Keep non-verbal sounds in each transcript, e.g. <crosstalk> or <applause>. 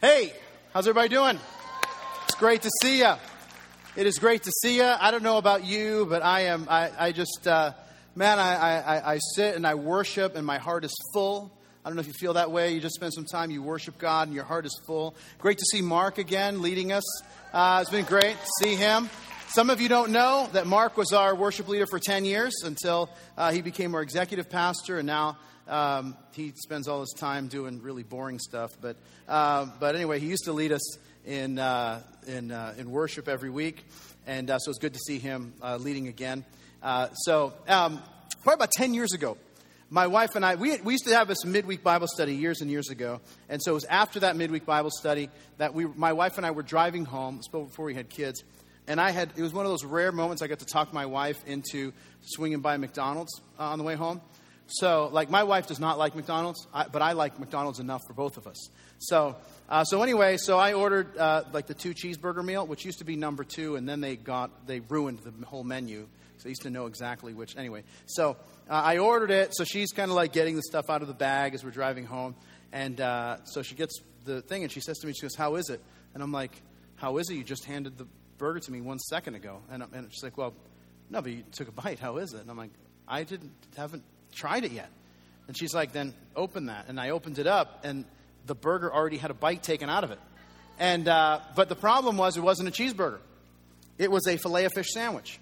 Hey, how's everybody doing? It's great to see you. It is great to see you. I don't know about you, but I am, I, I just, uh, man, I, I, I sit and I worship and my heart is full. I don't know if you feel that way. You just spend some time, you worship God, and your heart is full. Great to see Mark again leading us. Uh, it's been great to see him. Some of you don't know that Mark was our worship leader for 10 years until uh, he became our executive pastor, and now um, he spends all his time doing really boring stuff, but uh, but anyway, he used to lead us in uh, in uh, in worship every week, and uh, so it's good to see him uh, leading again. So um, probably about ten years ago, my wife and I we we used to have this midweek Bible study years and years ago, and so it was after that midweek Bible study that we my wife and I were driving home. before we had kids. And I had, it was one of those rare moments I got to talk my wife into swinging by McDonald's on the way home. So, like, my wife does not like McDonald's, but I like McDonald's enough for both of us. So, uh, so anyway, so I ordered uh, like the two cheeseburger meal, which used to be number two, and then they got they ruined the whole menu. So I used to know exactly which. Anyway, so uh, I ordered it. So she's kind of like getting the stuff out of the bag as we're driving home, and uh, so she gets the thing, and she says to me, she goes, "How is it?" And I'm like, "How is it? You just handed the burger to me one second ago." And, and she's like, "Well, no, but you took a bite. How is it?" And I'm like, "I didn't haven't tried it yet. And she's like, then open that. And I opened it up, and the burger already had a bite taken out of it. And, uh, but the problem was it wasn't a cheeseburger. It was a filet of fish sandwich.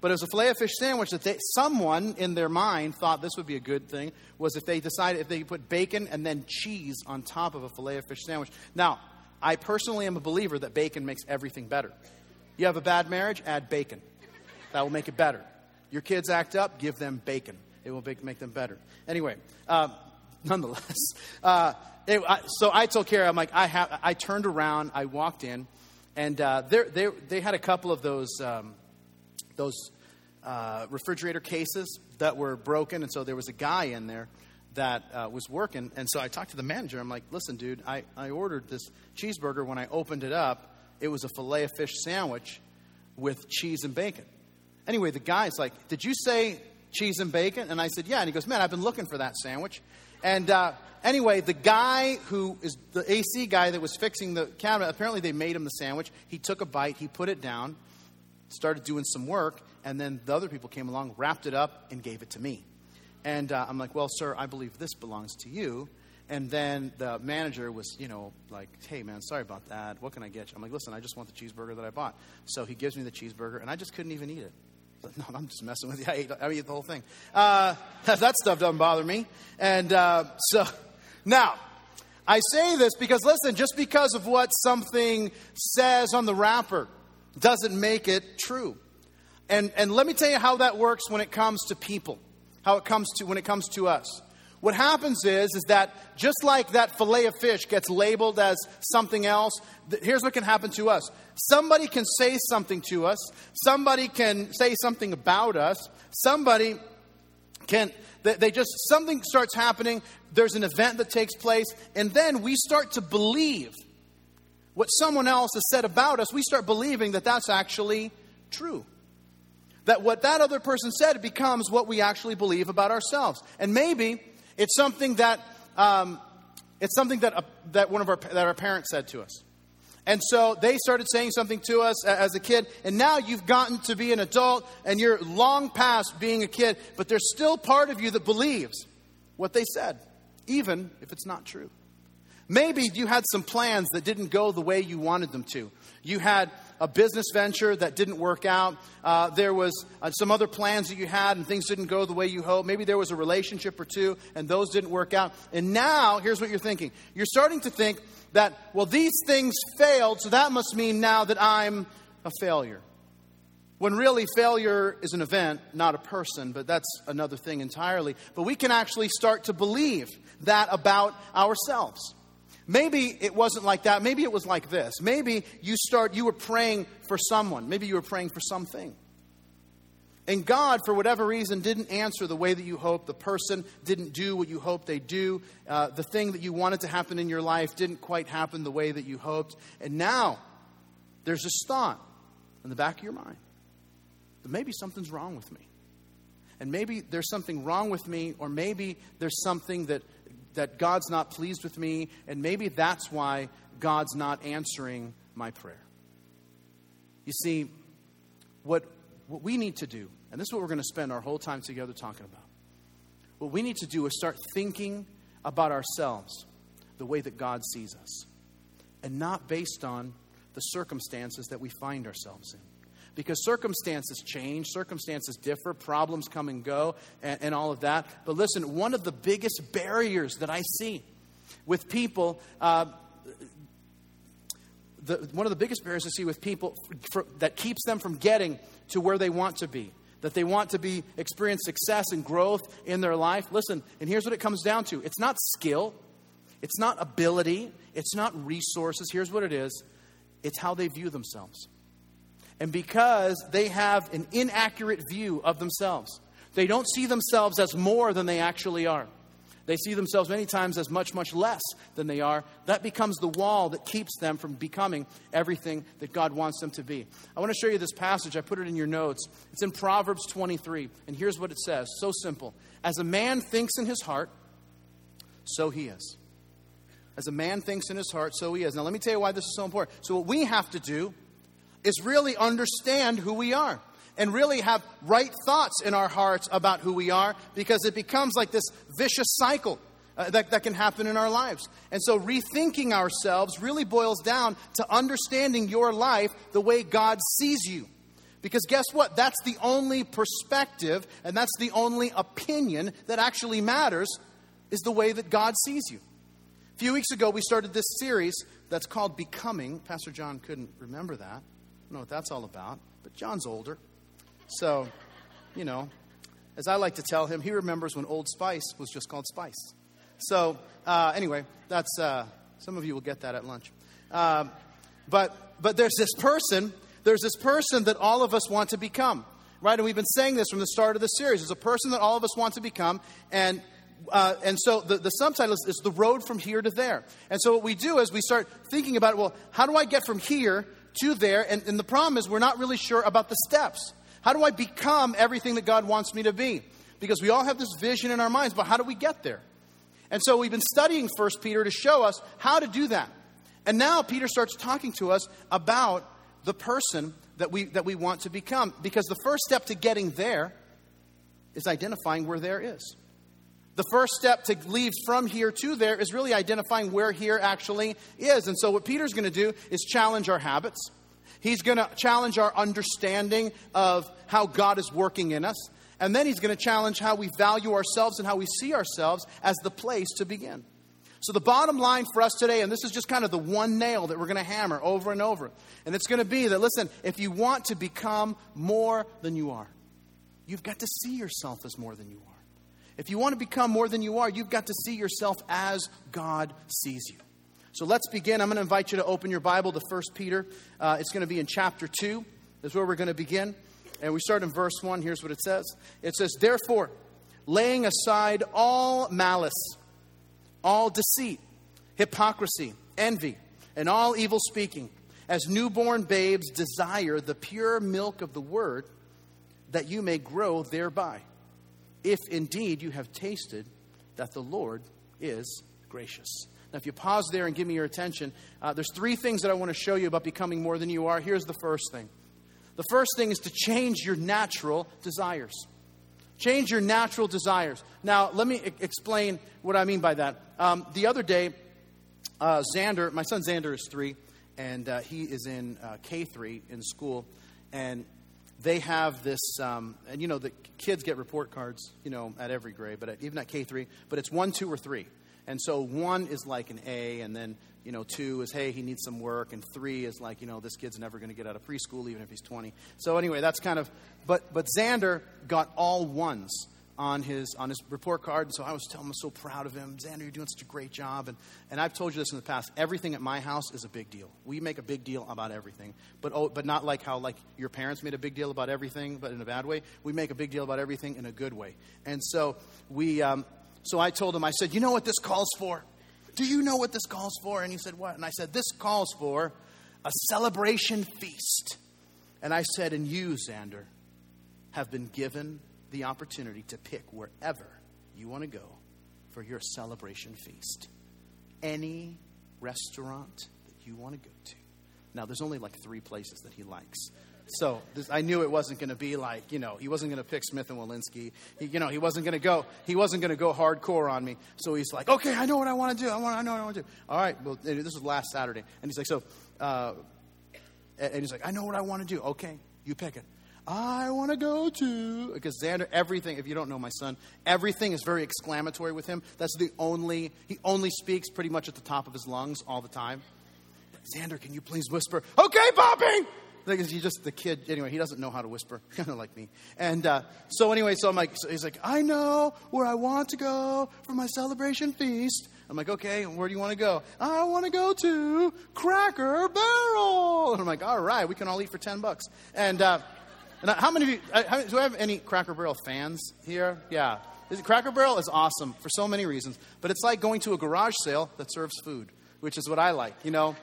But it was a filet of fish sandwich that they, someone in their mind thought this would be a good thing, was if they decided if they put bacon and then cheese on top of a filet of fish sandwich. Now, I personally am a believer that bacon makes everything better. You have a bad marriage, add bacon. That will make it better. Your kids act up, give them bacon. It will make, them better. Anyway, uh, <laughs> nonetheless, uh, it, I, so I told Kara, I'm like, I, have, I turned around, I walked in, and uh, they they had a couple of those, um, those uh, refrigerator cases that were broken, and so there was a guy in there that uh, was working. And so I talked to the manager. I'm like, listen, dude, I, I ordered this cheeseburger. When I opened it up, it was a filet of fish sandwich with cheese and bacon. Anyway, the guy's like, did you say cheese and bacon? And I said, yeah. And he goes, man, I've been looking for that sandwich. And uh, anyway, the guy who is the AC guy that was fixing the cabinet, apparently they made him the sandwich. He took a bite, he put it down, started doing some work, and then the other people came along, wrapped it up, and gave it to me. And uh, I'm like, well, sir, I believe this belongs to you. And then the manager was, you know, like, hey, man, sorry about that. What can I get you? I'm like, listen, I just want the cheeseburger that I bought. So he gives me the cheeseburger, and I just couldn't even eat it. No, I'm just messing with you. I ate, I ate the whole thing. Uh, <laughs> that stuff doesn't bother me. And uh, so, now, I say this because, listen, just because of what something says on the wrapper doesn't make it true. And, and let me tell you how that works when it comes to people, how it comes to when it comes to us. What happens is, is that just like that fillet of fish gets labeled as something else, here's what can happen to us. Somebody can say something to us. Somebody can say something about us. Somebody can, they just, something starts happening. There's an event that takes place. And then we start to believe what someone else has said about us. We start believing that that's actually true. That what that other person said becomes what we actually believe about ourselves. And maybe it's something that, um, it's something that, uh, that one of our, that our parents said to us. And so they started saying something to us as a kid, and now you've gotten to be an adult and you're long past being a kid, but there's still part of you that believes what they said, even if it's not true. Maybe you had some plans that didn't go the way you wanted them to. You had a business venture that didn't work out. Uh, there was uh, some other plans that you had and things didn't go the way you hoped. Maybe there was a relationship or two and those didn't work out. And now, here's what you're thinking. You're starting to think that, well, these things failed, so that must mean now that I'm a failure. When really, failure is an event, not a person, but that's another thing entirely. But we can actually start to believe that about ourselves. Maybe it wasn't like that. Maybe it was like this. Maybe you start you were praying for someone. Maybe you were praying for something. And God, for whatever reason, didn't answer the way that you hoped. The person didn't do what you hoped they do. Uh, the thing that you wanted to happen in your life didn't quite happen the way that you hoped. And now there's this thought in the back of your mind that maybe something's wrong with me. And maybe there's something wrong with me, or maybe there's something that that God's not pleased with me, and maybe that's why God's not answering my prayer. You see, what, what we need to do, and this is what we're going to spend our whole time together talking about, what we need to do is start thinking about ourselves the way that God sees us, and not based on the circumstances that we find ourselves in because circumstances change, circumstances differ, problems come and go, and, and, all of that. But listen, one of the biggest barriers that I see with people, uh, the, one of the biggest barriers I see with people for, that keeps them from getting to where they want to be, that they want to be experience success and growth in their life. Listen, and here's what it comes down to: it's not skill, it's not ability, it's not resources. Here's what it is: it's how they view themselves and because they have an inaccurate view of themselves. They don't see themselves as more than they actually are. They see themselves many times as much, much less than they are. That becomes the wall that keeps them from becoming everything that God wants them to be. I want to show you this passage. I put it in your notes. It's in Proverbs 23. And here's what it says so simple As a man thinks in his heart, so he is. As a man thinks in his heart, so he is. Now, let me tell you why this is so important. So, what we have to do is really understand who we are and really have right thoughts in our hearts about who we are because it becomes like this vicious cycle uh, that, that can happen in our lives. And so, rethinking ourselves really boils down to understanding your life the way God sees you. Because guess what? That's the only perspective and that's the only opinion that actually matters is the way that God sees you. A few weeks ago, we started this series that's called Becoming. Pastor John couldn't remember that know what that's all about. But John's older. So, you know, as I like to tell him, he remembers when Old Spice was just called Spice. So, uh, anyway, that's, uh, some of you will get that at lunch. Uh, but, but there's this person, there's this person that all of us want to become, right? And we've been saying this from the start of the series. There's a person that all of us want to become, and uh, and so the, the subtitle is, is, The Road from Here to There. And so what we do is we start thinking about, well, how do I get from here to there. And, and the problem is, we're not really sure about the steps. How do I become everything that God wants me to be? Because we all have this vision in our minds, but how do we get there? And so we've been studying First Peter to show us how to do that. And now Peter starts talking to us about the person that we, that we want to become. Because the first step to getting there is identifying where there is. The first step to leave from here to there is really identifying where here actually is. And so, what Peter's going to do is challenge our habits. He's going to challenge our understanding of how God is working in us. And then he's going to challenge how we value ourselves and how we see ourselves as the place to begin. So, the bottom line for us today, and this is just kind of the one nail that we're going to hammer over and over, and it's going to be that listen, if you want to become more than you are, you've got to see yourself as more than you are. If you want to become more than you are, you've got to see yourself as God sees you. So let's begin. I'm going to invite you to open your Bible to 1 Peter. Uh, it's going to be in chapter 2. That's where we're going to begin. And we start in verse 1. Here's what it says It says, Therefore, laying aside all malice, all deceit, hypocrisy, envy, and all evil speaking, as newborn babes desire the pure milk of the word, that you may grow thereby if indeed you have tasted that the Lord is gracious. Now, if you pause there and give me your attention, uh, there's three things that I want to show you about becoming more than you are. Here's the first thing the first thing is to change your natural desires. Change your natural desires. Now, let me explain what I mean by that. Um, the other day, uh, Xander, my son Xander is three, and uh, he is in uh, K3 in school. And they have this, um, and you know, the kids get report cards, you know, at every grade, but at, even at K3, but it's one, two, or three. And so one is like an A, and then, you know, two is, hey, he needs some work, and three is like, you know, this kid's never going to get out of preschool, even if he's 20. So anyway, that's kind of, but, but Xander got all ones on his on his report card. And so I was telling him I'm so proud of him. Xander, you're doing such a great job. And and I've told you this in the past. Everything at my house is a big deal. We make a big deal about everything. But oh, but not like how like your parents made a big deal about everything, but in a bad way. We make a big deal about everything in a good way. And so we um, so I told him, I said, you know what this calls for? Do you know what this calls for? And he said, what? And I said, this calls for a celebration feast. And I said, and you, Xander, have been given the opportunity to pick wherever you want to go for your celebration feast. Any restaurant that you want to go to. Now, there's only like three places that he likes. So this, I knew it wasn't going to be like you know he wasn't going to pick Smith and Wollensky. He, you know he wasn't going to go he wasn't going to go hardcore on me. So he's like, okay, I know what I want to do. I want I know what I want to do. All right, well this was last Saturday, and he's like, so, uh, and he's like, I know what I want to do. Okay, you pick it. I want to go to because Xander everything if you don't know my son everything is very exclamatory with him that's the only he only speaks pretty much at the top of his lungs all the time Xander can you please whisper okay Poppy because he just the kid anyway. He doesn't know how to whisper, <laughs> kind of like me. And uh, so anyway, so I'm like, so he's like, I know where I want to go for my celebration feast. I'm like, okay, where do you want to go? I want to go to Cracker Barrel. And I'm like, all right, we can all eat for ten bucks. And uh, and how many of you uh, how, do I have any Cracker Barrel fans here? Yeah. Cracker Barrel is awesome for so many reasons, but it's like going to a garage sale that serves food, which is what I like, you know.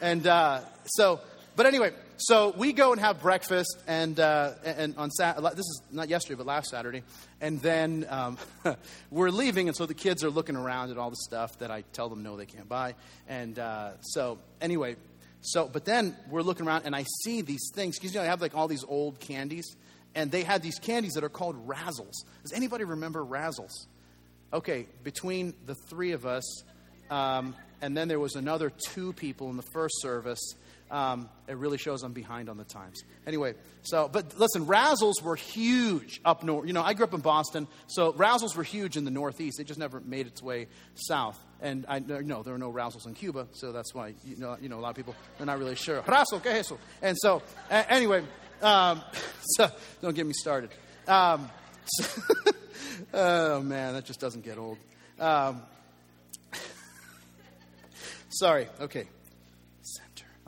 And uh, so, but anyway, so we go and have breakfast, and, uh, and on Sat- this is not yesterday, but last Saturday, and then um, <laughs> we're leaving, and so the kids are looking around at all the stuff that I tell them no, they can't buy, and uh, so anyway, so but then we're looking around, and I see these things you know I have like all these old candies, and they had these candies that are called Razzles. Does anybody remember Razzles? Okay, between the three of us, um, and then there was another two people in the first service um, it really shows I'm behind on the times. Anyway, so, but listen, Razzles were huge up north. You know, I grew up in Boston, so Razzles were huge in the Northeast. They just never made its way south. And I know there are no Razzles in Cuba, so that's why, you know, you know a lot of people, they're not really sure. Razzle, que eso? And so, a- anyway, um, <laughs> so don't get me started. Um, so, <laughs> oh, man, that just doesn't get old. Um, <laughs> sorry, okay.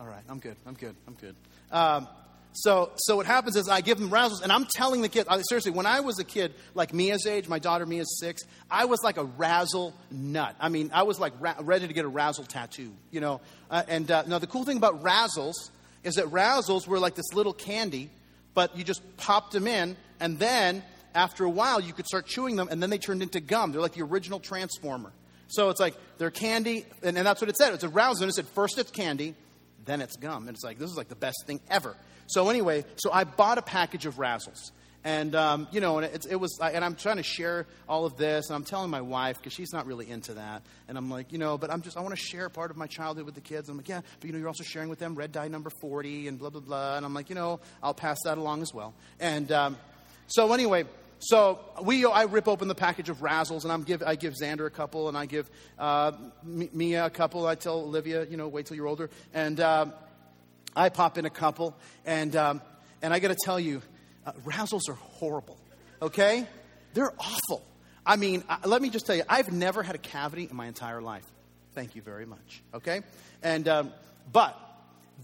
All right, I'm good. I'm good. I'm good. Um, so, so what happens is I give them razzles, and I'm telling the kid, seriously, when I was a kid, like Mia's age, my daughter Mia's six, I was like a razzle nut. I mean, I was like ra- ready to get a razzle tattoo, you know. Uh, and uh, now the cool thing about razzles is that razzles were like this little candy, but you just popped them in, and then after a while you could start chewing them, and then they turned into gum. They're like the original Transformer. So it's like they're candy, and, and that's what it said. It's a razzle, and it said first it's candy, then it's gum. And it's like, this is like the best thing ever. So anyway, so I bought a package of Razzles. And, um, you know, and it, it was, and I'm trying to share all of this, and I'm telling my wife, because she's not really into that. And I'm like, you know, but I'm just, I want to share part of my childhood with the kids. And I'm like, yeah, but, you know, you're also sharing with them red dye number 40 and blah, blah, blah. And I'm like, you know, I'll pass that along as well. And um, so anyway, so we, I rip open the package of Razzles, and I'm give, I give Xander a couple, and I give uh, Mia a couple. I tell Olivia, you know, wait till you're older. And uh, I pop in a couple, and, um, and I got to tell you, uh, Razzles are horrible, okay? They're awful. I mean, uh, let me just tell you, I've never had a cavity in my entire life. Thank you very much, okay? And, um, but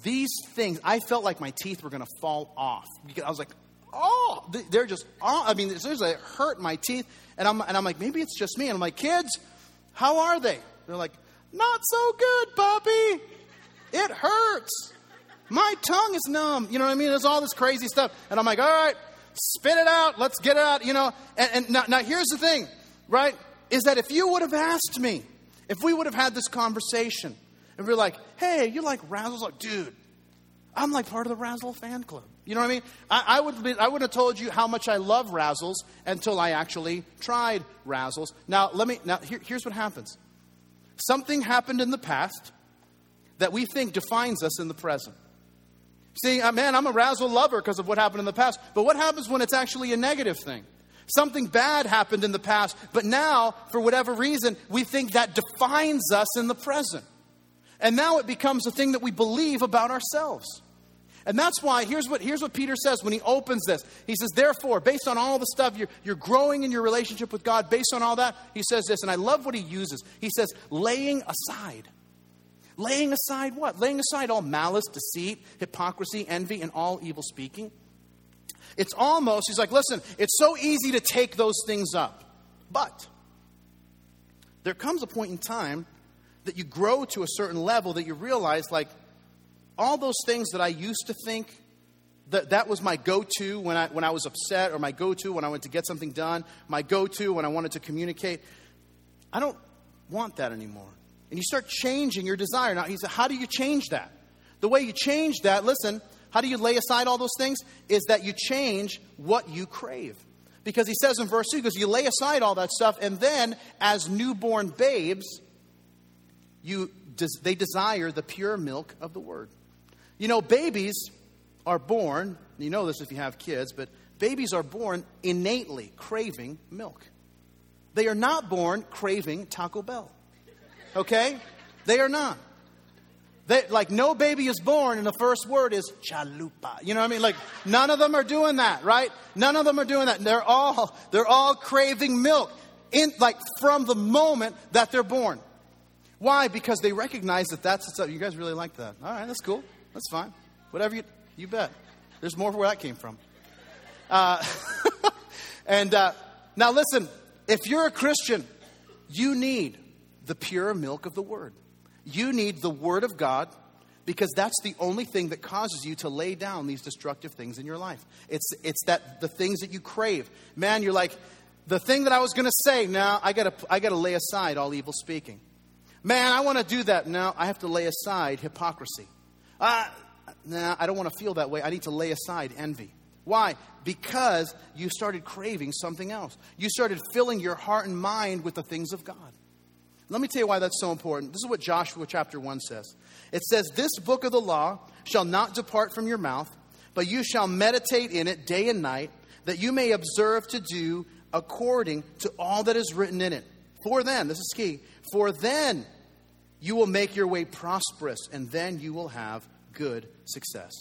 these things, I felt like my teeth were going to fall off. because I was like, oh, they're just, oh, I mean, seriously, it hurt my teeth. And I'm, and I'm like, maybe it's just me. And I'm like, kids, how are they? They're like, not so good, Poppy. It hurts. My tongue is numb. You know what I mean? There's all this crazy stuff. And I'm like, all right, spit it out. Let's get it out, you know. And, and now, now here's the thing, right? Is that if you would have asked me, if we would have had this conversation, and we are like, hey, you like Razzles? Like, dude, I'm like part of the Razzle fan club. You know what I mean? I, I, would be, I wouldn't have told you how much I love Razzles until I actually tried Razzles. Now, let me, now here, here's what happens. Something happened in the past that we think defines us in the present. See, uh, man, I'm a Razzle lover because of what happened in the past. But what happens when it's actually a negative thing? Something bad happened in the past, but now, for whatever reason, we think that defines us in the present. And now it becomes a thing that we believe about ourselves. And that's why, here's what, here's what Peter says when he opens this. He says, Therefore, based on all the stuff, you're, you're growing in your relationship with God, based on all that, he says this, and I love what he uses. He says, laying aside. Laying aside what? Laying aside all malice, deceit, hypocrisy, envy, and all evil speaking. It's almost, he's like, listen, it's so easy to take those things up. But there comes a point in time that you grow to a certain level that you realize, like, all those things that I used to think that that was my go-to when I, when I was upset or my go-to when I went to get something done, my go-to when I wanted to communicate. I don't want that anymore. And you start changing your desire. Now, he said, How do you change that? The way you change that, listen, how do you lay aside all those things? Is that you change what you crave. Because he says in verse 2, because you lay aside all that stuff, and then as newborn babes, you, they desire the pure milk of the word. You know, babies are born, you know this if you have kids, but babies are born innately craving milk. They are not born craving Taco Bell. Okay? They are not. They, like no baby is born and the first word is chalupa. You know what I mean? Like none of them are doing that, right? None of them are doing that. They're all they're all craving milk in like from the moment that they're born. Why? Because they recognize that that's what's up. You guys really like that. All right, that's cool. That's fine. Whatever you you bet. There's more where that came from. Uh, <laughs> and uh, now listen, if you're a Christian, you need the pure milk of the Word. You need the Word of God because that's the only thing that causes you to lay down these destructive things in your life. It's, it's that the things that you crave. Man, you're like, the thing that I was going to say, now I got to I got to lay aside all evil speaking. Man, I want to do that. Now I have to lay aside hypocrisy. Uh, nah, I don't want to feel that way. I need to lay aside envy. Why? Because you started craving something else. You started filling your heart and mind with the things of God. Let me tell you why that's so important. This is what Joshua chapter 1 says. It says, This book of the law shall not depart from your mouth, but you shall meditate in it day and night, that you may observe to do according to all that is written in it. For then, this is key, for then you will make your way prosperous, and then you will have good success.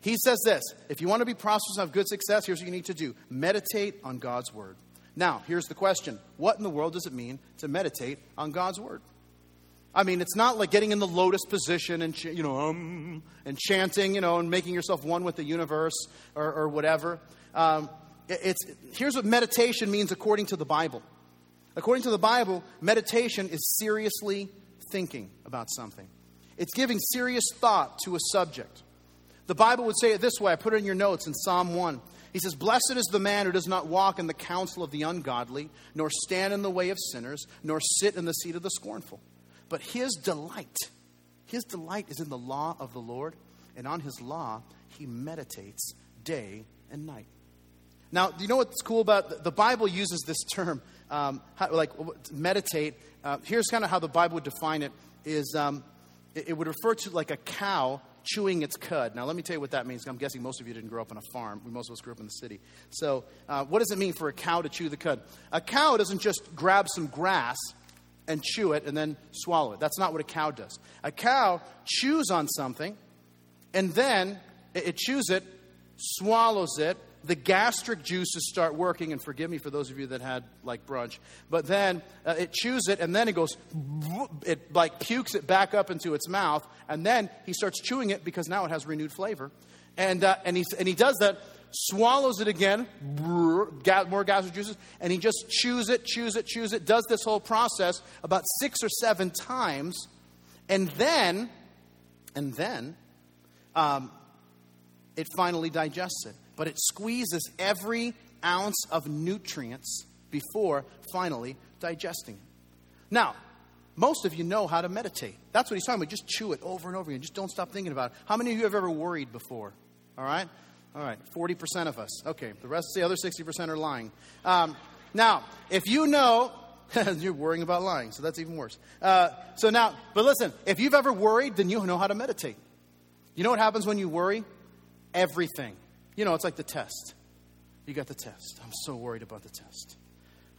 He says this if you want to be prosperous and have good success, here's what you need to do meditate on God's word. Now, here's the question What in the world does it mean to meditate on God's Word? I mean, it's not like getting in the lotus position and, you know, um, and chanting, you know, and making yourself one with the universe or, or whatever. Um, it's, here's what meditation means according to the Bible. According to the Bible, meditation is seriously thinking about something, it's giving serious thought to a subject. The Bible would say it this way I put it in your notes in Psalm 1. He says, Blessed is the man who does not walk in the counsel of the ungodly, nor stand in the way of sinners, nor sit in the seat of the scornful. But his delight, his delight is in the law of the Lord, and on his law he meditates day and night. Now, do you know what's cool about the Bible uses this term, um, how, like meditate. Uh, here's kind of how the Bible would define it: is um, it, it would refer to like a cow chewing its cud. Now, let me tell you what that means. I'm guessing most of you didn't grow up on a farm. Most of us grew up in the city. So, uh, what does it mean for a cow to chew the cud? A cow doesn't just grab some grass and chew it and then swallow it. That's not what a cow does. A cow chews on something and then it, it chews it, swallows it, the gastric juices start working, and forgive me for those of you that had like brunch, but then uh, it chews it, and then it goes, <laughs> it like pukes it back up into its mouth, and then he starts chewing it because now it has renewed flavor. And, uh, and, he, and he does that, swallows it again, more gastric juices, and he just chews it, chews it, chews it, does this whole process about six or seven times, and then, and then, um, it finally digests it but it squeezes every ounce of nutrients before finally digesting it. Now, most of you know how to meditate. That's what he's talking about. Just chew it over and over again. Just don't stop thinking about it. How many of you have ever worried before? All right? All right, 40% of us. Okay, the rest, the other 60% are lying. Um, now, if you know, <laughs> you're worrying about lying, so that's even worse. Uh, so now, but listen, if you've ever worried, then you know how to meditate. You know what happens when you worry? Everything. You know, it's like the test. You got the test. I'm so worried about the test.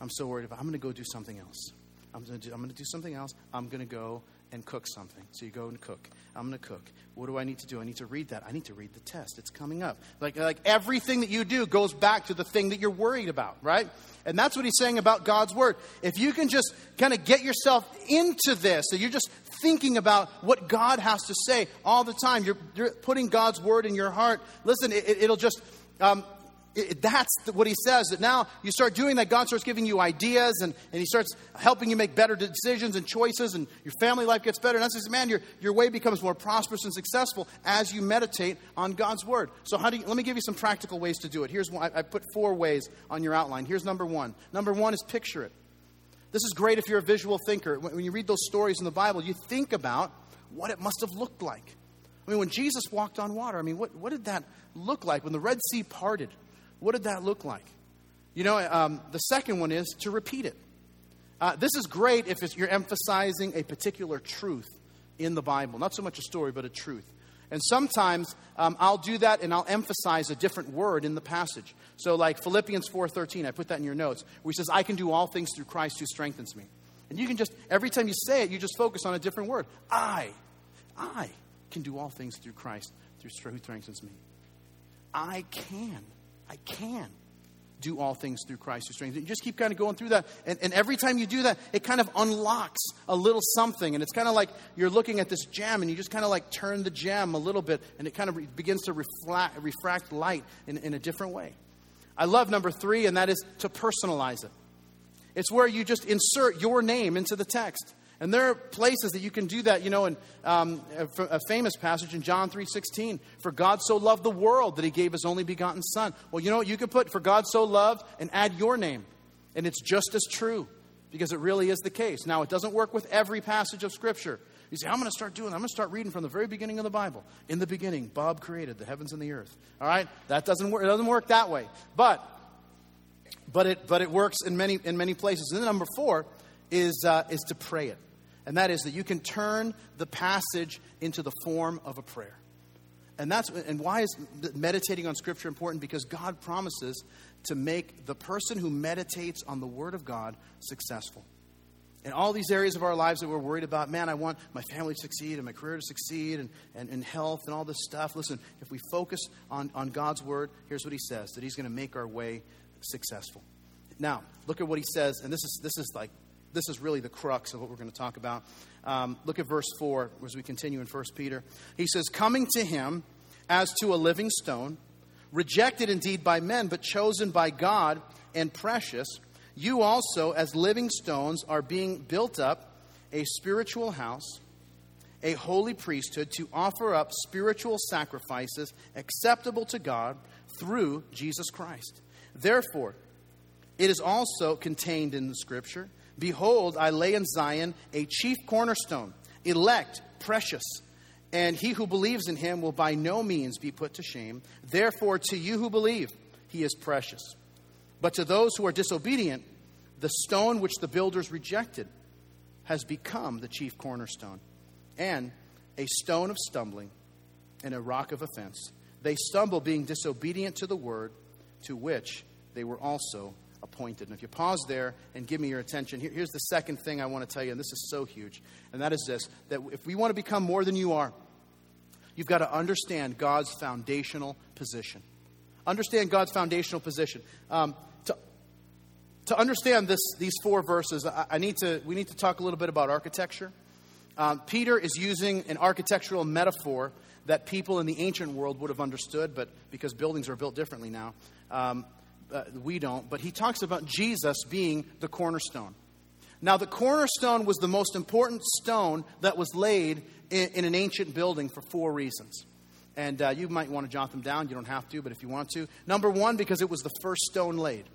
I'm so worried about I'm going to go do something else. I'm going to do, I'm going to do something else. I'm going to go and cook something. So you go and cook. I'm going to cook. What do I need to do? I need to read that. I need to read the test. It's coming up. Like, like everything that you do goes back to the thing that you're worried about, right? And that's what he's saying about God's word. If you can just kind of get yourself into this, so you're just thinking about what God has to say all the time, you're, you're putting God's word in your heart. Listen, it, will just um, it, that's what he says that now you start doing that god starts giving you ideas and, and he starts helping you make better decisions and choices and your family life gets better and that's just man your, your way becomes more prosperous and successful as you meditate on god's word so how do you let me give you some practical ways to do it here's one i, I put four ways on your outline here's number one number one is picture it This is great if you're a visual thinker. When you read those stories in the Bible, you think about what it must have looked like. I mean, when Jesus walked on water, I mean, what, what did that look like? When the Red Sea parted, what did that look like? You know, um, the second one is to repeat it. Uh, this is great if you're emphasizing a particular truth in the Bible, not so much a story, but a truth. And sometimes um, I'll do that and I'll emphasize a different word in the passage. So, like Philippians 4:13, I put that in your notes, where he says, "I can do all things through Christ who strengthens me." And you can just every time you say it, you just focus on a different word. I, I can do all things through Christ through who strengthens me. I can, I can do all things through Christ who strengthens. You just keep kind of going through that. And, and, every time you do that, it kind of unlocks a little something. And it's kind of like you're looking at this gem and you just kind of like turn the gem a little bit and it kind of re- begins to reflect, refract light in, in a different way. I love number three, and that is to personalize it. It's where you just insert your name into the text. And there are places that you can do that, you know, in um, a, famous passage in John 3.16, for God so loved the world that he gave his only begotten son. Well, you know what you can put, for God so loved, and add your name. And it's just as true, because it really is the case. Now, it doesn't work with every passage of Scripture. You say, I'm going to start doing, I'm going to start reading from the very beginning of the Bible. In the beginning, Bob created the heavens and the earth. All right? That doesn't work, it doesn't work that way. But, but it, but it works in many, in many places. And then number four is, uh, is to pray it and that is that you can turn the passage into the form of a prayer. And that's and why is meditating on scripture important because God promises to make the person who meditates on the word of God successful. In all these areas of our lives that we're worried about, man, I want my family to succeed and my career to succeed and, and, and health and all this stuff. Listen, if we focus on, on God's word, here's what he says that he's going to make our way successful. Now, look at what he says, and this is this is like this is really the crux of what we're going to talk about. Um, look at verse 4 as we continue in 1 Peter. He says, Coming to him as to a living stone, rejected indeed by men, but chosen by God and precious, you also, as living stones, are being built up a spiritual house, a holy priesthood, to offer up spiritual sacrifices acceptable to God through Jesus Christ. Therefore, it is also contained in the scripture Behold, I lay in Zion a chief cornerstone, elect, precious, and he who believes in him will by no means be put to shame. Therefore, to you who believe, he is precious. But to those who are disobedient, the stone which the builders rejected has become the chief cornerstone, and a stone of stumbling and a rock of offense. They stumble, being disobedient to the word to which they were also appointed. And if you pause there and give me your attention, here, here's the second thing I want to tell you, and this is so huge, and that is this that if we want to become more than you are, you've got to understand God's foundational position. Understand God's foundational position. Um, to, to understand this, these four verses, I, I, need to, we need to talk a little bit about architecture. Um, Peter is using an architectural metaphor that people in the ancient world would have understood, but because buildings are built differently now, um, uh, we don't, but he talks about Jesus being the cornerstone. Now, the cornerstone was the most important stone that was laid in, in an ancient building for four reasons. And uh, you might want to jot them down. You don't have to, but if you want to. Number one, because it was the first stone laid.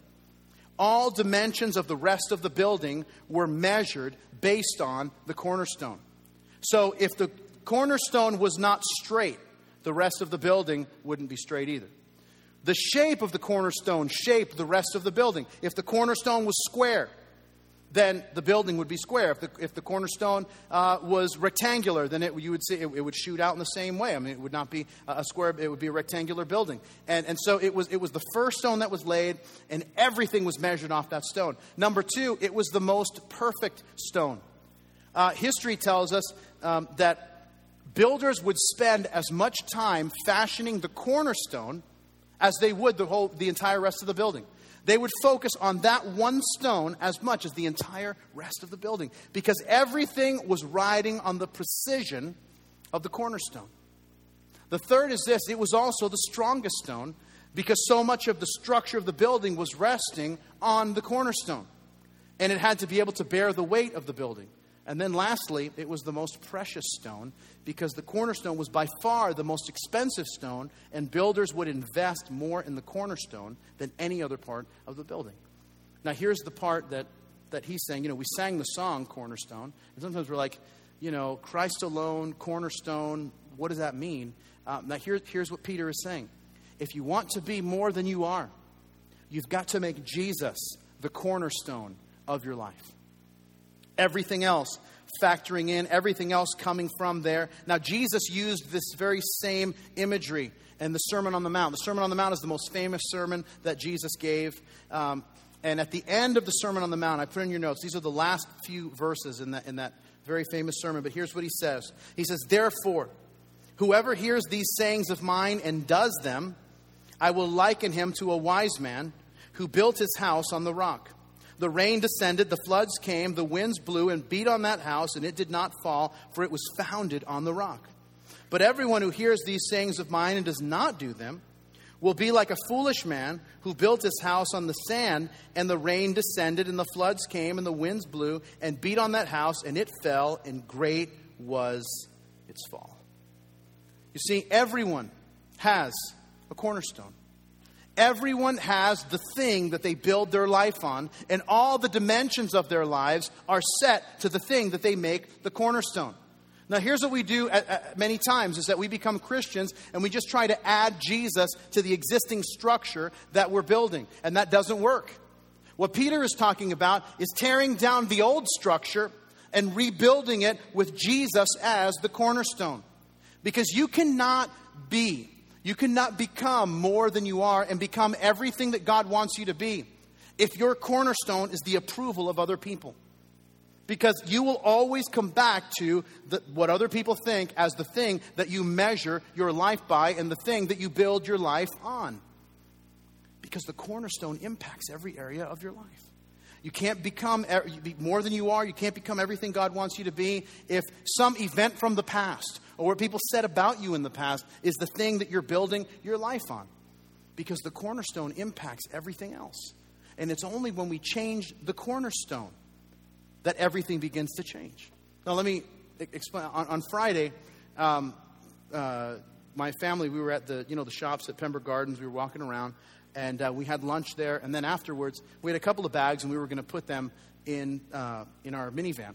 All dimensions of the rest of the building were measured based on the cornerstone. So if the cornerstone was not straight, the rest of the building wouldn't be straight either. The shape of the cornerstone shaped the rest of the building. If the cornerstone was square, then the building would be square. If the, if the cornerstone uh, was rectangular, then it, you would see it, it, would shoot out in the same way. I mean, it would not be a square; it would be a rectangular building. And, and so it was. It was the first stone that was laid, and everything was measured off that stone. Number two, it was the most perfect stone. Uh, history tells us um, that builders would spend as much time fashioning the cornerstone as they would the whole the entire rest of the building. They would focus on that one stone as much as the entire rest of the building because everything was riding on the precision of the cornerstone. The third is this it was also the strongest stone because so much of the structure of the building was resting on the cornerstone. And it had to be able to bear the weight of the building. And then lastly, it was the most precious stone because the cornerstone was by far the most expensive stone, and builders would invest more in the cornerstone than any other part of the building. Now, here's the part that that he's saying. You know, we sang the song Cornerstone, and sometimes we're like, you know, Christ alone, cornerstone, what does that mean? Um, now, here, here's what Peter is saying. If you want to be more than you are, you've got to make Jesus the cornerstone of your life. Everything else factoring in, everything else coming from there. Now, Jesus used this very same imagery in the Sermon on the Mount. The Sermon on the Mount is the most famous sermon that Jesus gave. Um, and at the end of the Sermon on the Mount, I put in your notes, these are the last few verses in that, in that very famous sermon, but here's what he says He says, Therefore, whoever hears these sayings of mine and does them, I will liken him to a wise man who built his house on the rock. The rain descended, the floods came, the winds blew and beat on that house, and it did not fall, for it was founded on the rock. But everyone who hears these sayings of mine and does not do them will be like a foolish man who built his house on the sand, and the rain descended, and the floods came, and the winds blew and beat on that house, and it fell, and great was its fall. You see, everyone has a cornerstone. Everyone has the thing that they build their life on, and all the dimensions of their lives are set to the thing that they make the cornerstone. Now, here's what we do at, at many times is that we become Christians and we just try to add Jesus to the existing structure that we're building, and that doesn't work. What Peter is talking about is tearing down the old structure and rebuilding it with Jesus as the cornerstone. Because you cannot be you cannot become more than you are and become everything that God wants you to be if your cornerstone is the approval of other people. Because you will always come back to the, what other people think as the thing that you measure your life by and the thing that you build your life on. Because the cornerstone impacts every area of your life. You can't become more than you are. You can't become everything God wants you to be if some event from the past or what people said about you in the past is the thing that you're building your life on. Because the cornerstone impacts everything else. And it's only when we change the cornerstone that everything begins to change. Now, let me explain. On, on Friday, um, uh, my family, we were at the, you know, the shops at Pembroke Gardens. We were walking around, and uh, we had lunch there. And then afterwards, we had a couple of bags, and we were going to put them in, uh, in our minivan.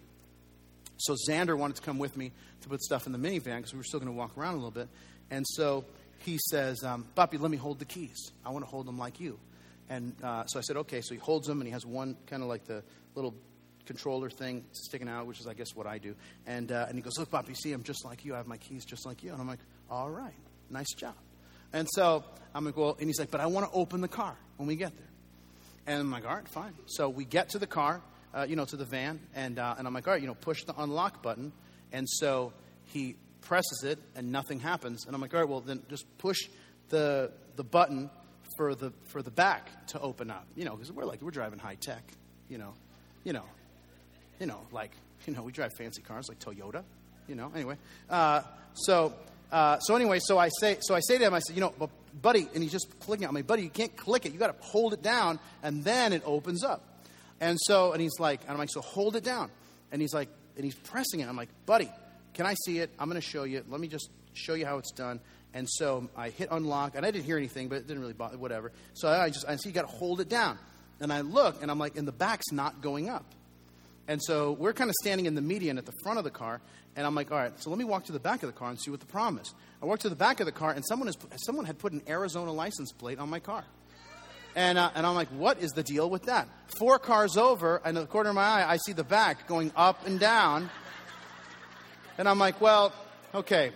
So Xander wanted to come with me to put stuff in the minivan because we were still going to walk around a little bit. And so he says, um, Bobby, let me hold the keys. I want to hold them like you. And uh, so I said, okay. So he holds them, and he has one kind of like the little controller thing sticking out, which is, I guess, what I do. And, uh, and he goes, look, Bobby, see, I'm just like you. I have my keys just like you. And I'm like, all right, nice job. And so I'm like, well, and he's like, but I want to open the car when we get there. And I'm like, all right, fine. So we get to the car, uh, you know, to the van, and, uh, and I'm like, all right, you know, push the unlock button. And so he presses it, and nothing happens. And I'm like, all right, well, then just push the, the button for the, for the back to open up, you know, because we're like, we're driving high tech, you know, you know, you know, like, you know, we drive fancy cars like Toyota, you know, anyway. Uh, so, uh, so anyway, so I say, so I say to him, I said, you know, well, buddy, and he's just clicking on me, buddy, you can't click it. You got to hold it down, and then it opens up. And so, and he's like, and I'm like, so hold it down. And he's like, and he's pressing it. I'm like, buddy, can I see it? I'm going to show you. Let me just show you how it's done. And so I hit unlock, and I didn't hear anything, but it didn't really bother, whatever. So I just, I see you got to hold it down. And I look, and I'm like, and the back's not going up. And so we're kind of standing in the median at the front of the car, and I'm like, all right, so let me walk to the back of the car and see what the problem is. I walk to the back of the car, and someone, has, someone had put an Arizona license plate on my car. And, uh, and I'm like, what is the deal with that? Four cars over, and in the corner of my eye, I see the back going up and down. And I'm like, well, okay.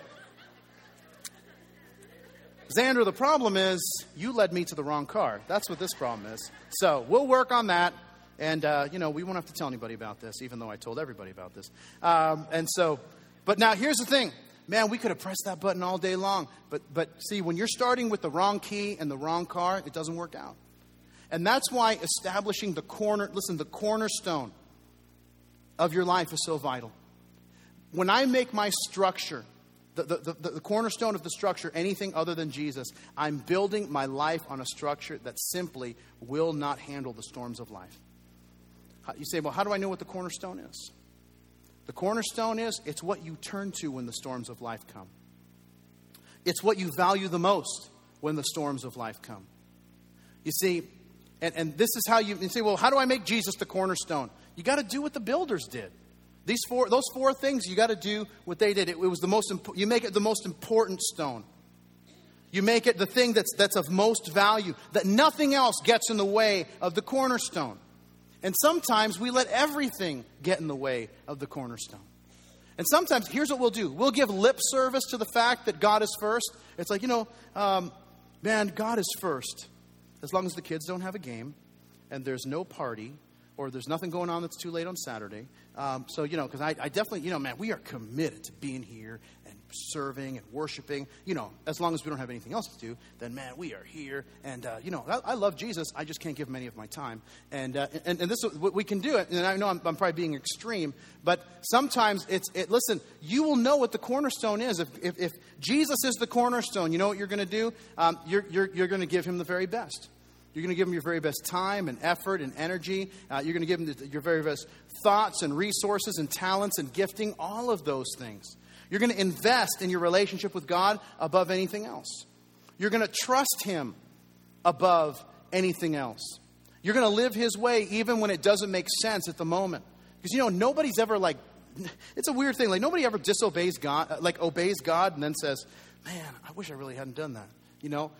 Xander, the problem is you led me to the wrong car. That's what this problem is. So we'll work on that. And, uh, you know, we won't have to tell anybody about this, even though I told everybody about this. Um, and so, but now here's the thing man, we could have pressed that button all day long. But, but see, when you're starting with the wrong key and the wrong car, it doesn't work out. And that's why establishing the corner, listen, the cornerstone of your life is so vital. When I make my structure, the, the, the, the, cornerstone of the structure, anything other than Jesus, I'm building my life on a structure that simply will not handle the storms of life. You say, well, how do I know what the cornerstone is? The cornerstone is it's what you turn to when the storms of life come. It's what you value the most when the storms of life come. You see, and, and this is how you, you say, well, how do I make Jesus the cornerstone? You got to do what the builders did. These four, those four things, you got to do what they did. It, it was the most, you make it the most important stone. You make it the thing that's, that's of most value, that nothing else gets in the way of the cornerstone. And sometimes we let everything get in the way of the cornerstone. And sometimes, here's what we'll do we'll give lip service to the fact that God is first. It's like, you know, um, man, God is first. As long as the kids don't have a game and there's no party or there's nothing going on that's too late on Saturday. Um, so, you know, because I, I definitely, you know, man, we are committed to being here serving and worshiping. You know, as long as we don't have anything else to do, then, man, we are here. And, uh, you know, I, I, love Jesus. I just can't give him any of my time. And, uh, and, and this we can do it. And I know I'm, I'm, probably being extreme, but sometimes it's, it, listen, you will know what the cornerstone is. If, if, if Jesus is the cornerstone, you know what you're going to do? Um, you're, you're, you're going to give him the very best. You're going to give them your very best time and effort and energy. Uh, you're going to give the, your very best thoughts and resources and talents and gifting, all of those things. You're going to invest in your relationship with God above anything else. You're going to trust Him above anything else. You're going to live His way even when it doesn't make sense at the moment. Because, you know, nobody's ever like, <laughs> it's a weird thing. Like, nobody ever disobeys God, uh, like, obeys God and then says, man, I wish I really hadn't done that. You know,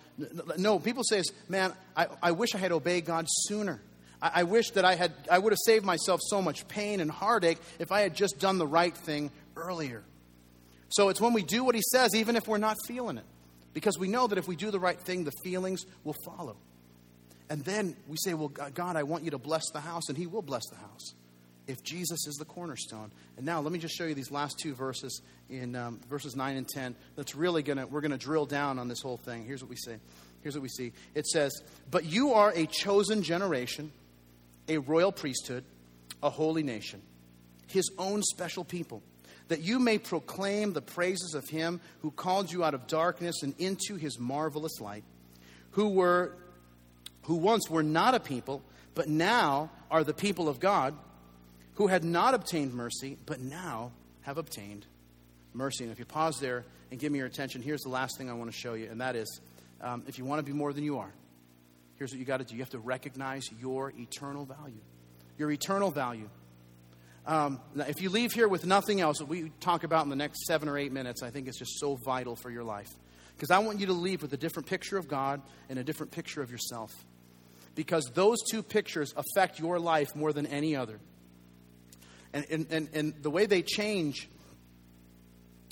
no, people say, man, I, I wish I had obeyed God sooner. I, I wish that I had, I would have saved myself so much pain and heartache if I had just done the right thing earlier. So it's when we do what He says, even if we're not feeling it, because we know that if we do the right thing, the feelings will follow. And then we say, well, God, I want you to bless the house, and He will bless the house if Jesus is the cornerstone. And now let me just show you these last two verses in um, verses 9 and 10. That's really going to, we're going to drill down on this whole thing. Here's what we say. Here's what we see. It says, But you are a chosen generation, a royal priesthood, a holy nation, his own special people, that you may proclaim the praises of him who called you out of darkness and into his marvelous light, who were who once were not a people, but now are the people of God who had not obtained mercy, but now have obtained mercy. And if you pause there and give me your attention, here's the last thing I want to show you, and that is um, if you want to be more than you are, here's what you got to do you have to recognize your eternal value. Your eternal value. Um, if you leave here with nothing else, we talk about in the next seven or eight minutes, I think it's just so vital for your life. Because I want you to leave with a different picture of God and a different picture of yourself. Because those two pictures affect your life more than any other. And, and, and, and the way they change,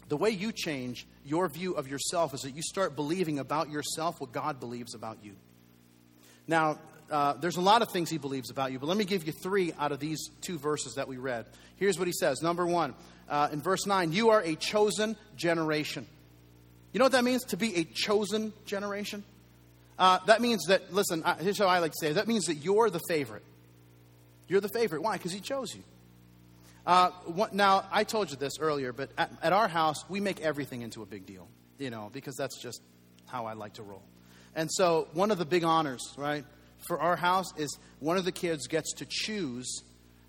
the way you change your view of yourself is that you start believing about yourself what God believes about you. Now, uh, there's a lot of things he believes about you, but let me give you three out of these two verses that we read. Here's what he says. Number one, uh, in verse 9, you are a chosen generation. You know what that means to be a chosen generation? Uh, that means that, listen, here's how I like to say it. That means that you're the favorite. You're the favorite. Why? Because he chose you. Uh, what, now, I told you this earlier, but at, at our house, we make everything into a big deal, you know, because that's just how I like to roll. And so, one of the big honors, right, for our house is one of the kids gets to choose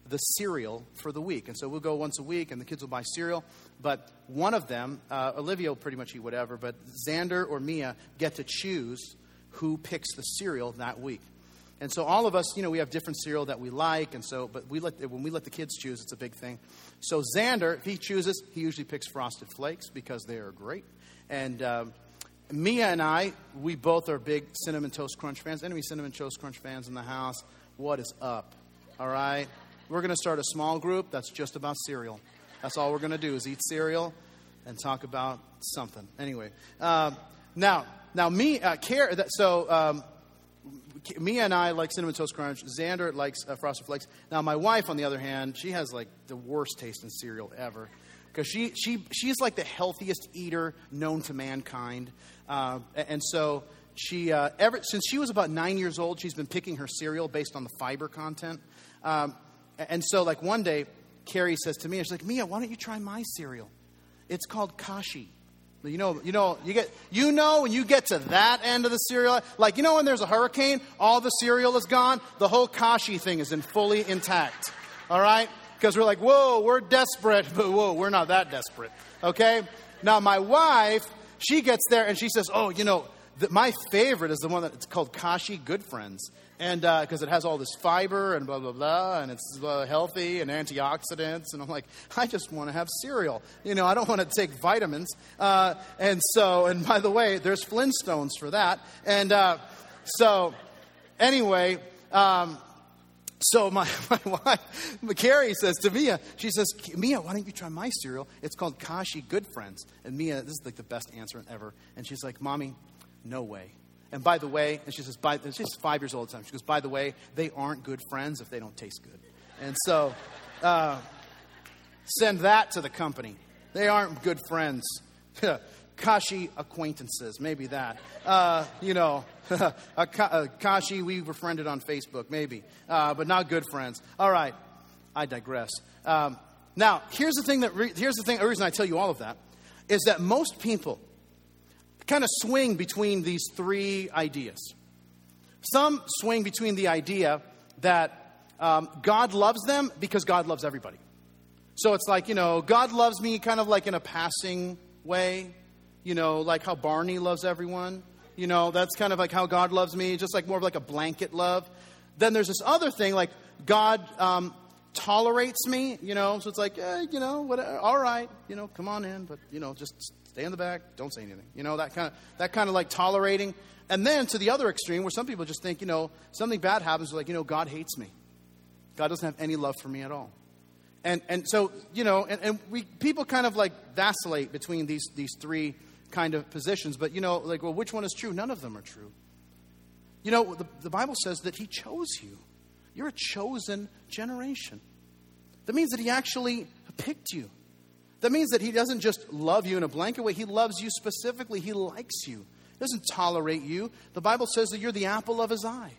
the cereal for the week. And so we'll go once a week and the kids will buy cereal. But one of them, uh, Olivia will pretty much eat whatever, but Xander or Mia get to choose who picks the cereal that week. And so all of us, you know, we have different cereal that we like, and so, but we let, when we let the kids choose, it's a big thing. So Xander, if he chooses, he usually picks Frosted Flakes because they are great. And um, Mia and I, we both are big Cinnamon Toast Crunch fans. Any Cinnamon Toast Crunch fans in the house? What is up? All right? We're going to start a small group that's just about cereal. That's all we're going to do is eat cereal and talk about something. Anyway, uh, now, now me, uh, care, that, so um, Mia and I like cinnamon toast crunch. Xander likes uh, frosted flakes. Now, my wife, on the other hand, she has like the worst taste in cereal ever because she, she, she's like the healthiest eater known to mankind. Uh, and so she, uh, ever, since she was about nine years old, she's been picking her cereal based on the fiber content. Um, and so, like one day, Carrie says to me, she's like, Mia, why don't you try my cereal? It's called Kashi. You know, you know, you get, you know, when you get to that end of the cereal, like you know, when there's a hurricane, all the cereal is gone. The whole kashi thing is in fully intact. All right, because we're like, whoa, we're desperate, <laughs> but whoa, we're not that desperate. Okay. Now my wife, she gets there and she says, oh, you know, my favorite is the one that it's called Kashi Good Friends, and because uh, it has all this fiber and blah blah blah, and it's uh, healthy and antioxidants, and I'm like, I just want to have cereal. You know, I don't want to take vitamins. Uh, and so, and by the way, there's Flintstones for that, and uh, so anyway. Um, so my, <laughs> my wife, Carrie, says to Mia, she says, Mia, why don't you try my cereal? It's called Kashi Good Friends. And Mia, this is like the best answer ever. And she's like, Mommy, no way. And by the way, and she says, by, she's five years old at the time. She goes, by the way, they aren't good friends if they don't taste good. And so, uh, send that to the company. They aren't good friends. <laughs> Kashi acquaintances, maybe that. Uh, you know, <laughs> Kashi, we befriended on Facebook, maybe, uh, but not good friends. All right, I digress. Um, now, here's the thing that re- here's the thing. The reason I tell you all of that is that most people kind of swing between these three ideas. Some swing between the idea that um, God loves them because God loves everybody. So it's like, you know, God loves me kind of like in a passing way, you know, like how Barney loves everyone. You know, that's kind of like how God loves me, just like more of like a blanket love. Then there's this other thing, like God um, tolerates me, you know, so it's like, eh, you know, whatever, all right, you know, come on in, but, you know, just stay in the back, don't say anything. You know, that kind of, that kind of like tolerating. And then to the other extreme, where some people just think, you know, something bad happens, like, you know, God hates me. God doesn't have any love for me at all. And, and so, you know, and, and we, people kind of like vacillate between these, these three kind of positions. But, you know, like, well, which one is true? None of them are true. You know, the, the Bible says that He chose you. You're a chosen generation. That means that He actually picked you. That means that he doesn't just love you in a blanket way, he loves you specifically. He likes you, he doesn't tolerate you. The Bible says that you're the apple of his eye.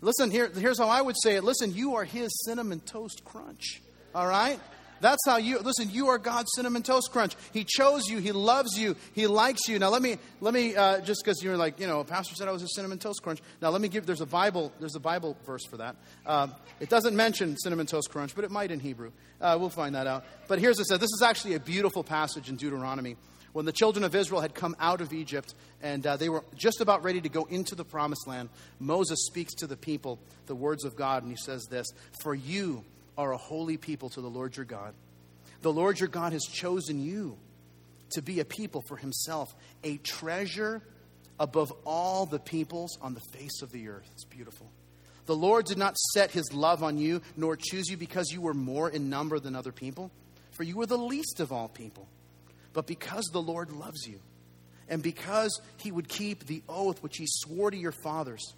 Listen, here, here's how I would say it. Listen, you are his cinnamon toast crunch. All right? That's how you listen. You are God's cinnamon toast crunch. He chose you. He loves you. He likes you. Now let me let me uh, just because you're like you know, a pastor said I was a cinnamon toast crunch. Now let me give. There's a Bible. There's a Bible verse for that. Um, it doesn't mention cinnamon toast crunch, but it might in Hebrew. Uh, we'll find that out. But here's what it says. This is actually a beautiful passage in Deuteronomy when the children of Israel had come out of Egypt and uh, they were just about ready to go into the promised land, Moses speaks to the people the words of God, and he says this For you are a holy people to the Lord your God. The Lord your God has chosen you to be a people for himself, a treasure above all the peoples on the face of the earth. It's beautiful. The Lord did not set his love on you, nor choose you because you were more in number than other people, for you were the least of all people. But because the Lord loves you, and because he would keep the oath which he swore to your fathers,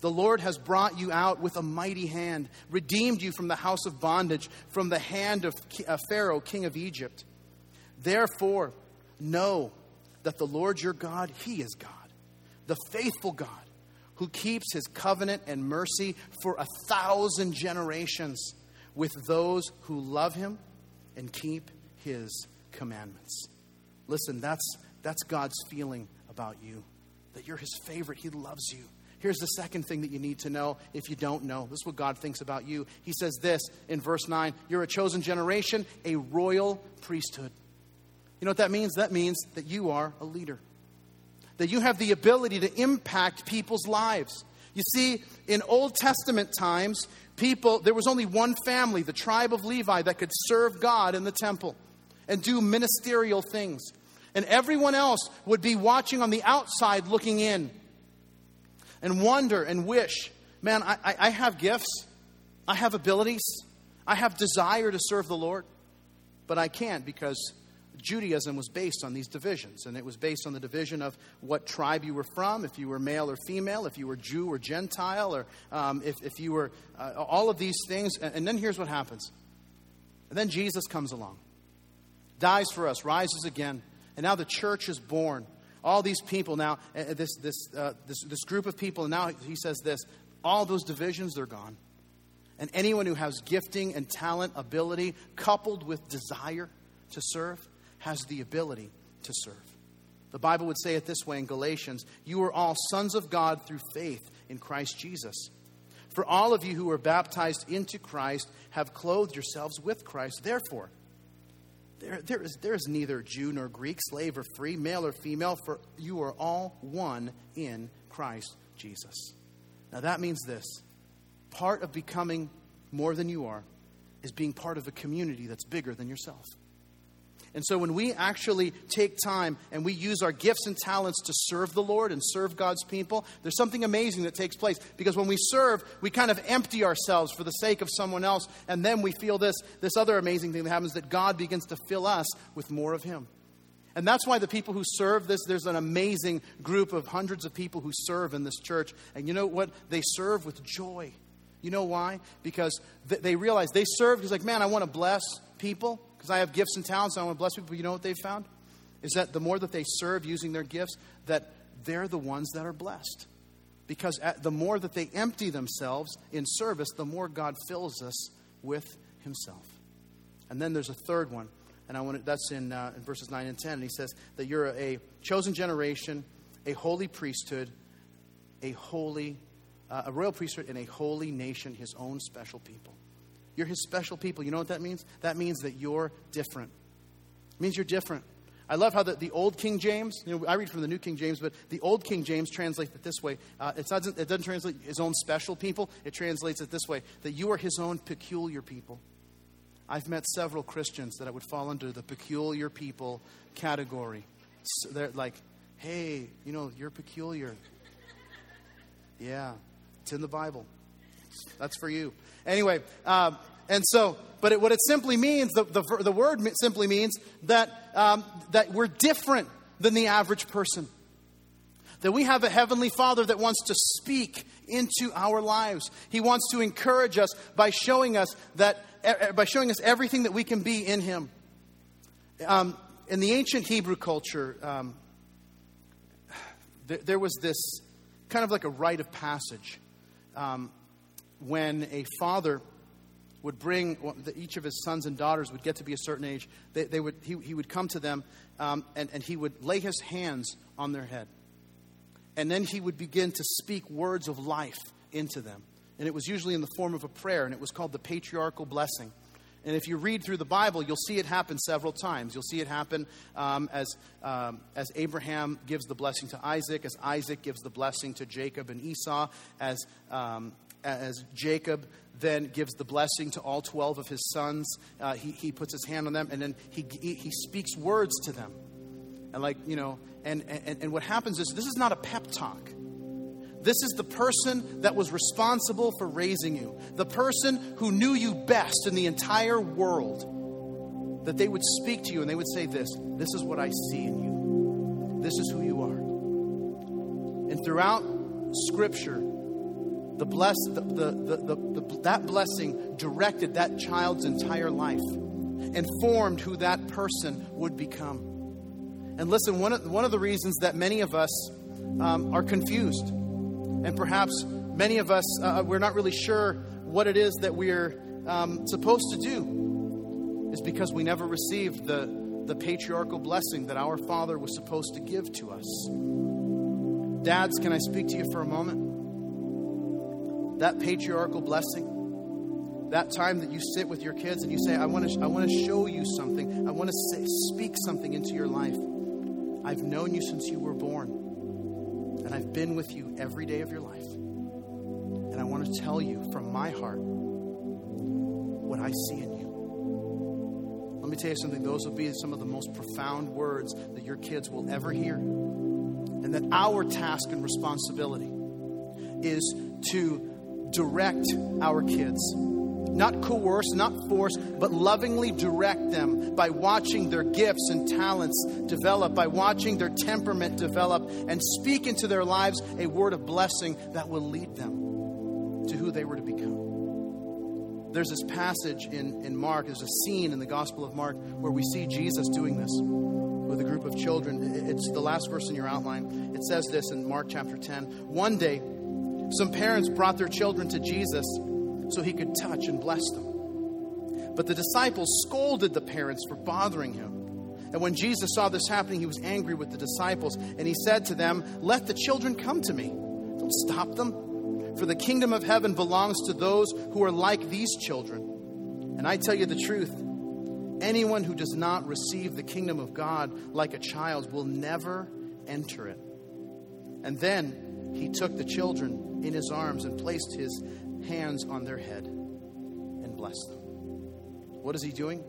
the Lord has brought you out with a mighty hand, redeemed you from the house of bondage, from the hand of uh, Pharaoh, king of Egypt. Therefore, know that the Lord your God, he is God, the faithful God, who keeps his covenant and mercy for a thousand generations with those who love him and keep his commandments. Listen, that's, that's God's feeling about you, that you're his favorite. He loves you. Here's the second thing that you need to know if you don't know. This is what God thinks about you. He says this in verse 9 You're a chosen generation, a royal priesthood. You know what that means? That means that you are a leader, that you have the ability to impact people's lives. You see, in Old Testament times, people, there was only one family, the tribe of Levi, that could serve God in the temple and do ministerial things. And everyone else would be watching on the outside looking in and wonder and wish man, I, I have gifts, I have abilities, I have desire to serve the Lord, but I can't because Judaism was based on these divisions, and it was based on the division of what tribe you were from, if you were male or female, if you were Jew or Gentile, or um, if, if you were uh, all of these things. And, and then here's what happens. And then Jesus comes along, dies for us, rises again, and now the church is born all these people now, uh, uh, this, this, uh, this, this group of people, and now he says this all those divisions, they're gone. And anyone who has gifting and talent, ability, coupled with desire to serve, has the ability to serve. The Bible would say it this way in Galatians You are all sons of God through faith in Christ Jesus. For all of you who are baptized into Christ have clothed yourselves with Christ. Therefore, there, there, is, there is neither Jew nor Greek, slave or free, male or female, for you are all one in Christ Jesus. Now that means this part of becoming more than you are is being part of a community that's bigger than yourself. And so when we actually take time and we use our gifts and talents to serve the Lord and serve God's people, there's something amazing that takes place. Because when we serve, we kind of empty ourselves for the sake of someone else. And then we feel this, this other amazing thing that happens that God begins to fill us with more of Him. And that's why the people who serve this, there's an amazing group of hundreds of people who serve in this church. And you know what? They serve with joy. You know why? Because they realize they serve because, like, man, I want to bless people because I have gifts and talents and I want to bless people. You know what they've found? Is that the more that they serve using their gifts, that they're the ones that are blessed. Because the more that they empty themselves in service, the more God fills us with Himself. And then there's a third one, and I want to, that's in, uh, in verses 9 and 10. And he says that you're a, a chosen generation, a holy priesthood, a holy, uh, a royal priesthood, and a holy nation, His own special people. You're his special people. You know what that means? That means that you're different. It means you're different. I love how the, the old King James, you know, I read from the New King James, but the old King James translates it this way. Uh, it, doesn't, it doesn't translate his own special people, it translates it this way that you are his own peculiar people. I've met several Christians that I would fall under the peculiar people category. So they're like, hey, you know, you're peculiar. Yeah, it's in the Bible. That's for you. Anyway, um, and so, but it, what it simply means, the, the, the word simply means that, um, that we're different than the average person. That we have a heavenly Father that wants to speak into our lives. He wants to encourage us by showing us that, by showing us everything that we can be in Him. Um, in the ancient Hebrew culture, um, there, there, was this kind of like a rite of passage. Um, when a father would bring each of his sons and daughters would get to be a certain age, they, they would, he, he would come to them um, and, and he would lay his hands on their head. And then he would begin to speak words of life into them. And it was usually in the form of a prayer, and it was called the patriarchal blessing. And if you read through the Bible, you'll see it happen several times. You'll see it happen um, as, um, as Abraham gives the blessing to Isaac, as Isaac gives the blessing to Jacob and Esau, as um, as Jacob then gives the blessing to all 12 of his sons. Uh, he, he puts his hand on them and then he, he, he speaks words to them. And, like, you know, and, and, and what happens is this is not a pep talk. This is the person that was responsible for raising you, the person who knew you best in the entire world. That they would speak to you and they would say, This, this is what I see in you. This is who you are. And throughout Scripture, the bless, the, the, the, the, that blessing directed that child's entire life and formed who that person would become. And listen, one of, one of the reasons that many of us um, are confused, and perhaps many of us, uh, we're not really sure what it is that we're um, supposed to do, is because we never received the, the patriarchal blessing that our Father was supposed to give to us. Dads, can I speak to you for a moment? That patriarchal blessing, that time that you sit with your kids and you say, I want to, I want to show you something, I want to speak something into your life. I've known you since you were born, and I've been with you every day of your life. And I want to tell you from my heart what I see in you. Let me tell you something, those will be some of the most profound words that your kids will ever hear. And that our task and responsibility is to direct our kids. Not coerce, not force, but lovingly direct them by watching their gifts and talents develop, by watching their temperament develop, and speak into their lives a word of blessing that will lead them to who they were to become. There's this passage in, in Mark, there's a scene in the Gospel of Mark where we see Jesus doing this with a group of children. It's the last verse in your outline. It says this in Mark chapter 10. One day, some parents brought their children to Jesus so he could touch and bless them. But the disciples scolded the parents for bothering him. And when Jesus saw this happening, he was angry with the disciples, and he said to them, Let the children come to me. Don't stop them, for the kingdom of heaven belongs to those who are like these children. And I tell you the truth Anyone who does not receive the kingdom of God like a child will never enter it. And then he took the children in his arms and placed his hands on their head and blessed them. What is he doing?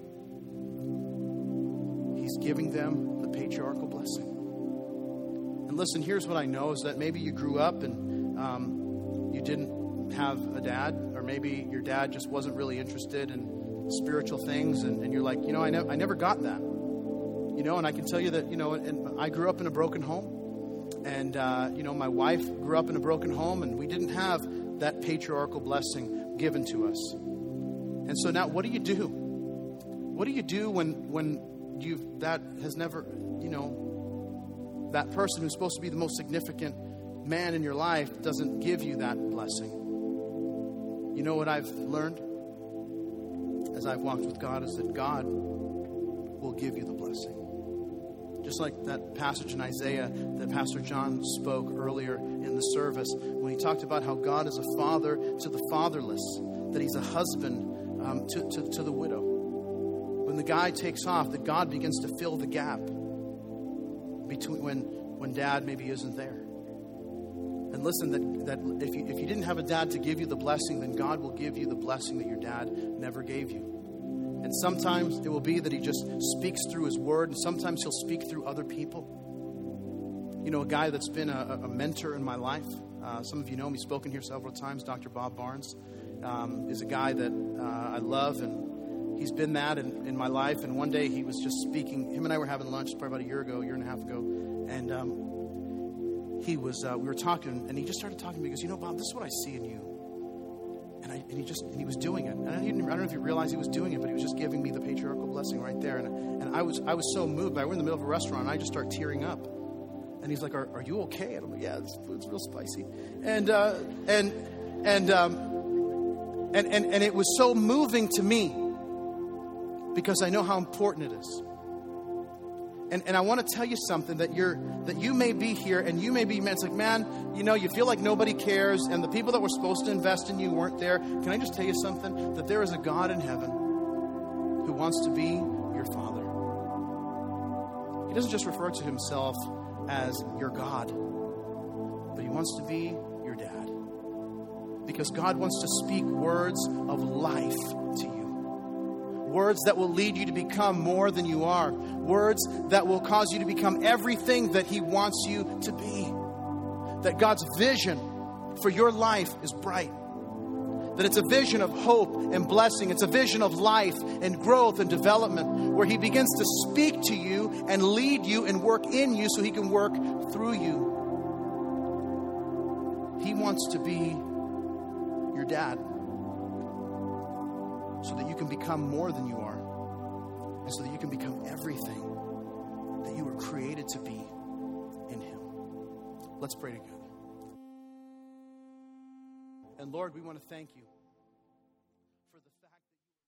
He's giving them the patriarchal blessing. And listen, here's what I know is that maybe you grew up and um, you didn't have a dad, or maybe your dad just wasn't really interested in spiritual things, and, and you're like, you know, I, ne- I never got that. You know, and I can tell you that, you know, and I grew up in a broken home. And, uh, you know, my wife grew up in a broken home, and we didn't have that patriarchal blessing given to us. And so now, what do you do? What do you do when, when you that has never, you know, that person who's supposed to be the most significant man in your life doesn't give you that blessing? You know what I've learned as I've walked with God is that God will give you the blessing. Just like that passage in Isaiah that Pastor John spoke earlier in the service when he talked about how God is a father to the fatherless, that he's a husband um, to, to, to the widow. When the guy takes off, that God begins to fill the gap between when, when dad maybe isn't there. And listen, that, that if, you, if you didn't have a dad to give you the blessing, then God will give you the blessing that your dad never gave you. And sometimes it will be that he just speaks through his word, and sometimes he'll speak through other people. You know, a guy that's been a, a mentor in my life, uh, some of you know him, he's spoken here several times, Dr. Bob Barnes, um, is a guy that uh, I love, and he's been that in, in, my life. And one day he was just speaking, him and I were having lunch probably about a year ago, a year and a half ago, and um, he was, uh, we were talking, and he just started talking to me, he goes, You know, Bob, this is what I see in you. And, I, and he just and he was doing it. And I, didn't, I don't know if he realized he was doing it, but he was just giving me the patriarchal blessing right there. And, and I was I was so moved. I were in the middle of a restaurant, and I just start tearing up. And he's like, "Are, are you okay?" And I'm like, "Yeah, this food's real spicy." And uh, and and um, and and and it was so moving to me because I know how important it is. And, and I want to tell you something that you're that you may be here and you may be man. It's like, man, you know, you feel like nobody cares, and the people that were supposed to invest in you weren't there. Can I just tell you something? That there is a God in heaven who wants to be your father. He doesn't just refer to himself as your God, but he wants to be your dad. Because God wants to speak words of life to you words that will lead you to become more than you are, words that will cause you to become everything that He wants you to be. That God's vision for your life is bright. That it's a vision of hope and blessing. It's a vision of life and growth and development where He begins to speak to you and lead you and work in you so He can work through you. He wants to be your dad so that you can become more than you are, and so that you can become everything that you were created to be in Him. Let's pray together. And Lord, we want to thank you.